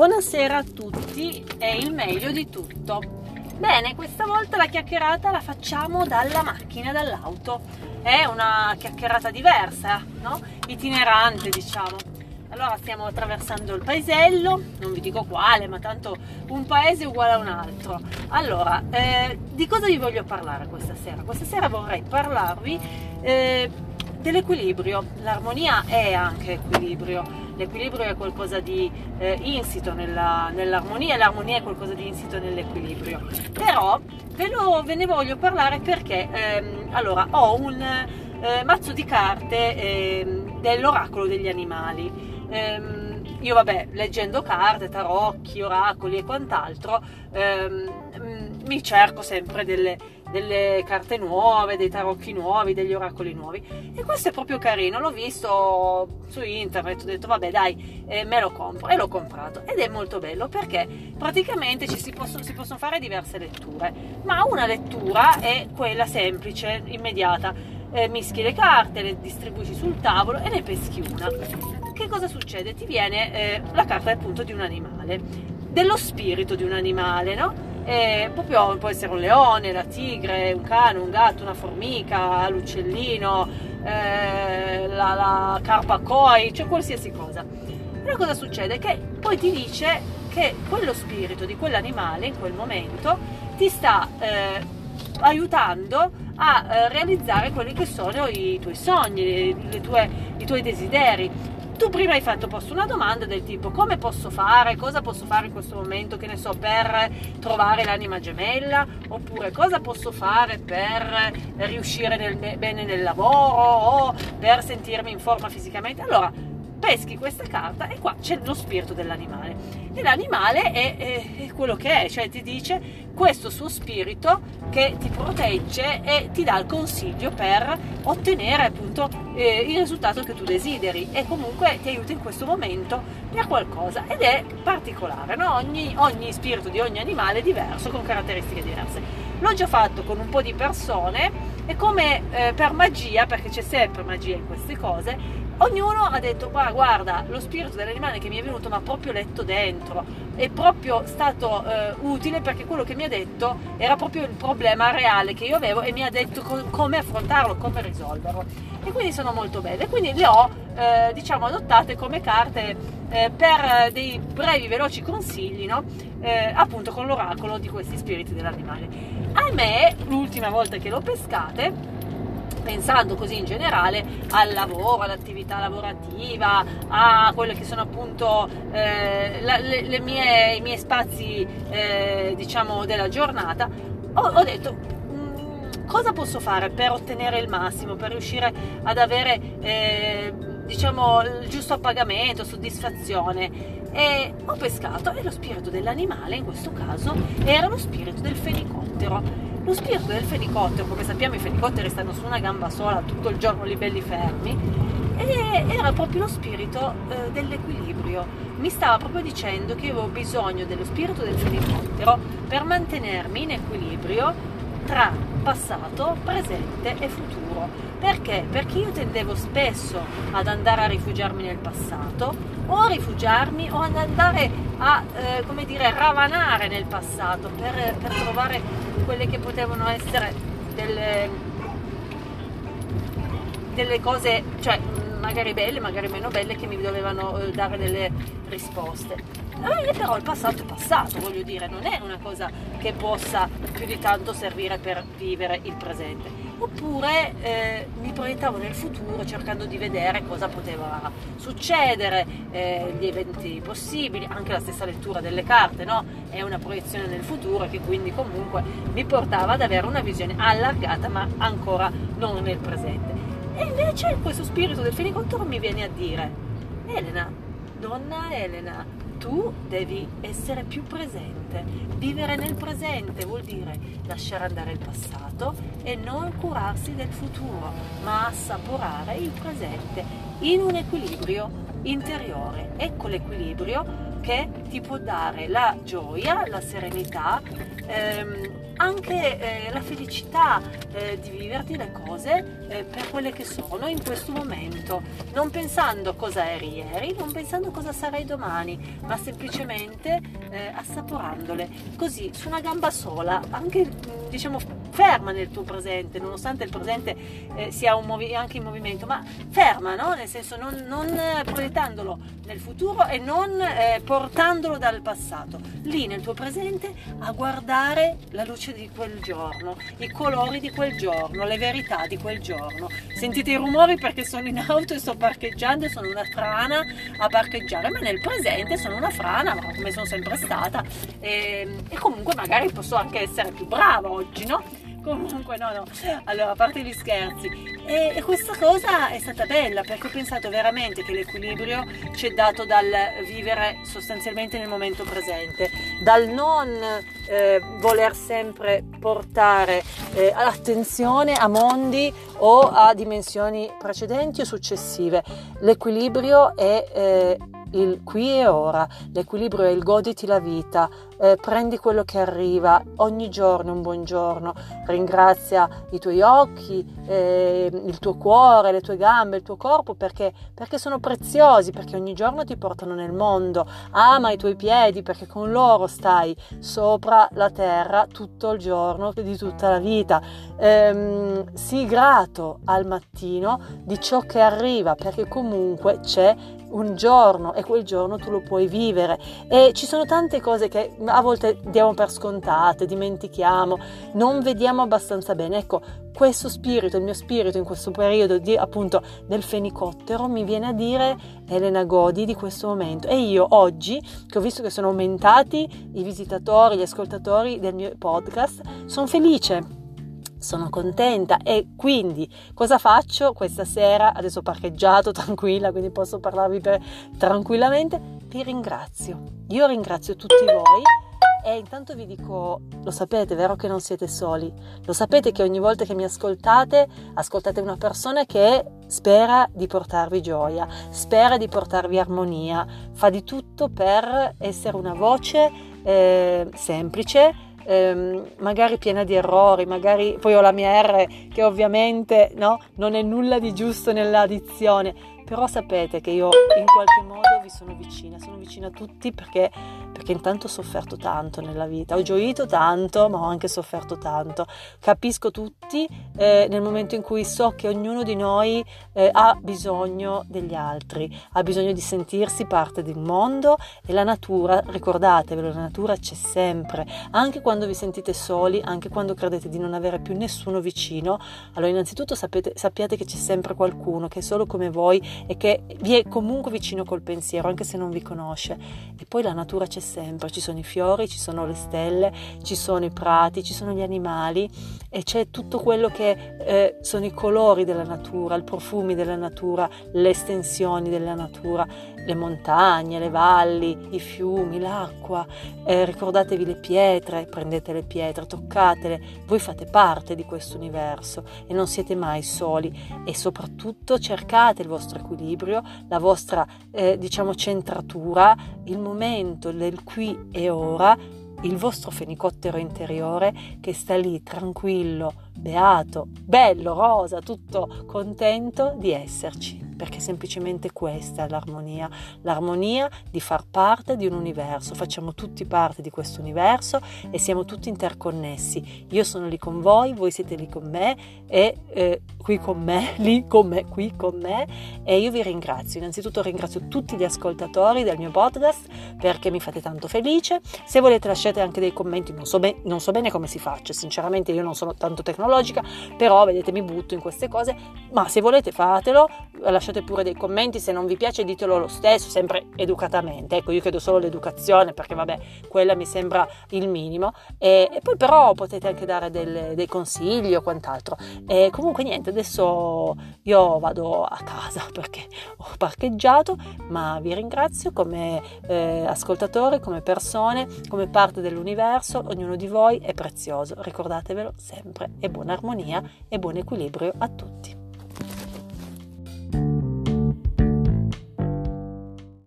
Buonasera a tutti e il meglio di tutto. Bene, questa volta la chiacchierata la facciamo dalla macchina, dall'auto. È una chiacchierata diversa, no? Itinerante, diciamo. Allora stiamo attraversando il paesello, non vi dico quale, ma tanto un paese uguale a un altro. Allora, eh, di cosa vi voglio parlare questa sera? Questa sera vorrei parlarvi eh, dell'equilibrio. L'armonia è anche equilibrio l'equilibrio è qualcosa di eh, insito nella, nell'armonia e l'armonia è qualcosa di insito nell'equilibrio. Però ve, lo, ve ne voglio parlare perché ehm, allora, ho un eh, mazzo di carte ehm, dell'oracolo degli animali. Ehm, io vabbè, leggendo carte, tarocchi, oracoli e quant'altro, ehm, mi cerco sempre delle, delle carte nuove, dei tarocchi nuovi, degli oracoli nuovi. E questo è proprio carino, l'ho visto su internet, ho detto vabbè dai, eh, me lo compro e l'ho comprato. Ed è molto bello perché praticamente ci si, possono, si possono fare diverse letture, ma una lettura è quella semplice, immediata. Eh, mischi le carte, le distribuisci sul tavolo e ne peschi una. Che cosa succede? Ti viene eh, la carta appunto di un animale, dello spirito di un animale, no? E proprio può essere un leone, la tigre, un cane, un gatto, una formica, l'uccellino, eh, la, la carpa koi, cioè qualsiasi cosa. Però cosa succede? Che poi ti dice che quello spirito di quell'animale in quel momento ti sta eh, aiutando a eh, realizzare quelli che sono i tuoi sogni, tue, i tuoi desideri tu prima hai fatto posto una domanda del tipo come posso fare, cosa posso fare in questo momento, che ne so, per trovare l'anima gemella, oppure cosa posso fare per riuscire nel, bene nel lavoro o per sentirmi in forma fisicamente. Allora, peschi questa carta e qua c'è lo spirito dell'animale e l'animale è, è, è, quello che è, cioè ti dice questo suo spirito che ti protegge e ti dà il consiglio per ottenere appunto eh, il risultato che tu desideri e comunque ti aiuta in questo momento per qualcosa ed è particolare, no? ogni, ogni spirito di ogni animale è diverso con caratteristiche diverse. L'ho già fatto con un po' di persone e come eh, per magia, perché c'è sempre magia in queste cose, ognuno ha detto ma guarda lo spirito dell'animale che mi è venuto mi ha proprio letto dentro. È proprio stato eh, utile perché quello che mi ha detto era proprio il problema reale che io avevo e mi ha detto co- come affrontarlo come risolverlo. E quindi sono molto belle. Quindi le ho eh, diciamo adottate come carte eh, per dei brevi veloci consigli no? Eh, appunto con l'oracolo di questi spiriti dell'animale. A me l'ultima volta che l'ho pescate pensando così in generale al lavoro, all'attività lavorativa, a quelle che sono appunto eh, la, le, le mie, i miei spazi eh, diciamo della giornata, ho, ho detto mm, cosa posso fare per ottenere il massimo, per riuscire ad avere eh, diciamo il giusto appagamento, soddisfazione? E ho pescato e lo spirito dell'animale in questo caso era lo spirito del fenicottero lo spirito del fenicottero, come sappiamo i fenicotteri stanno su una gamba sola tutto il giorno lì belli fermi, era proprio lo spirito eh, dell'equilibrio. Mi stava proprio dicendo che avevo bisogno dello spirito del fenicottero per mantenermi in equilibrio tra passato, presente e futuro. Perché? Perché io tendevo spesso ad andare a rifugiarmi nel passato o a rifugiarmi o ad andare a, eh, come dire, ravanare nel passato per, per trovare quelle che potevano essere delle, delle cose, cioè magari belle, magari meno belle, che mi dovevano eh, dare delle risposte. Eh, però il passato è passato, voglio dire, non è una cosa che possa più di tanto servire per vivere il presente. Oppure eh, mi proiettavo nel futuro cercando di vedere cosa poteva succedere, eh, gli eventi possibili, anche la stessa lettura delle carte, no? È una proiezione nel futuro che quindi comunque mi portava ad avere una visione allargata ma ancora non nel presente. E invece questo spirito del fenicottero mi viene a dire, Elena, donna Elena, tu devi essere più presente. Vivere nel presente vuol dire lasciare andare il passato e non curarsi del futuro, ma assaporare il presente in un equilibrio interiore. Ecco l'equilibrio che ti può dare la gioia, la serenità, ehm, anche eh, la felicità eh, di viverti le cose eh, per quelle che sono in questo momento, non pensando cosa eri ieri, non pensando cosa sarai domani, ma semplicemente eh, assaporandole. Così su una gamba sola, anche diciamo ferma nel tuo presente, nonostante il presente eh, sia movi- anche in movimento, ma ferma, no? nel senso non, non proiettandolo nel futuro e non eh, portandolo dal passato, lì nel tuo presente a guardare la luce di quel giorno, i colori di quel giorno, le verità di quel giorno. Sentite i rumori perché sono in auto e sto parcheggiando e sono una frana a parcheggiare, ma nel presente sono una frana, come sono sempre stata e, ehm, e comunque magari posso anche essere più brava oggi, no? Comunque, no, no. Allora, a parte gli scherzi. E, e, questa cosa è stata bella perché ho pensato veramente che l'equilibrio ci è dato dal vivere sostanzialmente nel momento presente, dal non eh, voler sempre portare eh, l'attenzione a mondi o a dimensioni precedenti o successive. L'equilibrio è eh, il qui e ora, l'equilibrio è il goditi la vita, eh, prendi quello che arriva, ogni giorno un buongiorno, ringrazia i tuoi occhi, eh, il tuo cuore, le tue gambe, il tuo corpo perché, perché sono preziosi, perché ogni giorno ti portano nel mondo, ama i tuoi piedi perché con loro stai sopra la terra tutto il giorno di tutta la vita. Eh, sii grato al mattino di ciò che arriva perché comunque c'è un giorno e quel giorno tu lo puoi vivere. E ci sono tante cose che a volte diamo per scontate, dimentichiamo, non vediamo abbastanza bene. Ecco, questo spirito, il mio spirito in questo periodo di, appunto del fenicottero mi viene a dire Elena Godi di questo momento. E io oggi che ho visto che sono aumentati i visitatori, gli ascoltatori del mio podcast, sono felice sono contenta e quindi cosa faccio questa sera? Adesso ho parcheggiato tranquilla, quindi posso parlarvi per, tranquillamente. Vi ringrazio. Io ringrazio tutti voi e intanto vi dico, lo sapete, vero che non siete soli? Lo sapete che ogni volta che mi ascoltate, ascoltate una persona che spera di portarvi gioia, spera di portarvi armonia, fa di tutto per essere una voce eh, semplice ehm, magari piena di errori, magari poi ho la mia R che ovviamente no, non è nulla di giusto nella dizione, però sapete che io in qualche modo vi sono vicina, sono vicina a tutti perché, perché intanto ho sofferto tanto nella vita, ho gioito tanto ma ho anche sofferto tanto, capisco tutti eh, nel momento in cui so che ognuno di noi eh, ha bisogno degli altri, ha bisogno di sentirsi parte un mondo e la natura, ricordatevelo, la natura c'è sempre, anche quando vi sentite soli, anche quando credete di non avere più nessuno vicino, allora innanzitutto sapete, sappiate che c'è sempre qualcuno che è solo come voi e che vi è comunque vicino col pensiero, anche se non vi conosce. E poi la natura c'è sempre, ci sono i fiori, ci sono le stelle, ci sono i prati, ci sono gli animali e c'è tutto quello che eh, sono i colori della natura, i profumi della natura, le estensioni della natura, le montagne, le valli, i fiumi, l'acqua. Eh, ricordatevi le pietre, prendete le pietre, toccatele, voi fate parte di questo universo e non siete mai soli e soprattutto cercate il vostro equilibrio, la vostra eh, diciamo centratura, il momento del qui e ora, il vostro fenicottero interiore che sta lì tranquillo, beato, bello, rosa, tutto contento di esserci perché semplicemente questa è l'armonia, l'armonia di far parte di un universo, facciamo tutti parte di questo universo e siamo tutti interconnessi. Io sono lì con voi, voi siete lì con me e eh, qui con me, lì con me, qui con me e io vi ringrazio. Innanzitutto ringrazio tutti gli ascoltatori del mio podcast perché mi fate tanto felice. Se volete lasciate anche dei commenti, non so, be- non so bene come si faccia, sinceramente io non sono tanto tecnologica, però vedete mi butto in queste cose, ma se volete fatelo, lasciate lasciate pure dei commenti, se non vi piace ditelo lo stesso, sempre educatamente. Ecco, io chiedo solo l'educazione perché vabbè, quella mi sembra il minimo. E, e poi però potete anche dare del, dei consigli o quant'altro. E comunque niente, adesso io vado a casa perché ho parcheggiato, ma vi ringrazio come eh, ascoltatore, come persone, come parte dell'universo, ognuno di voi è prezioso, ricordatevelo sempre e buona armonia e buon equilibrio a tutti.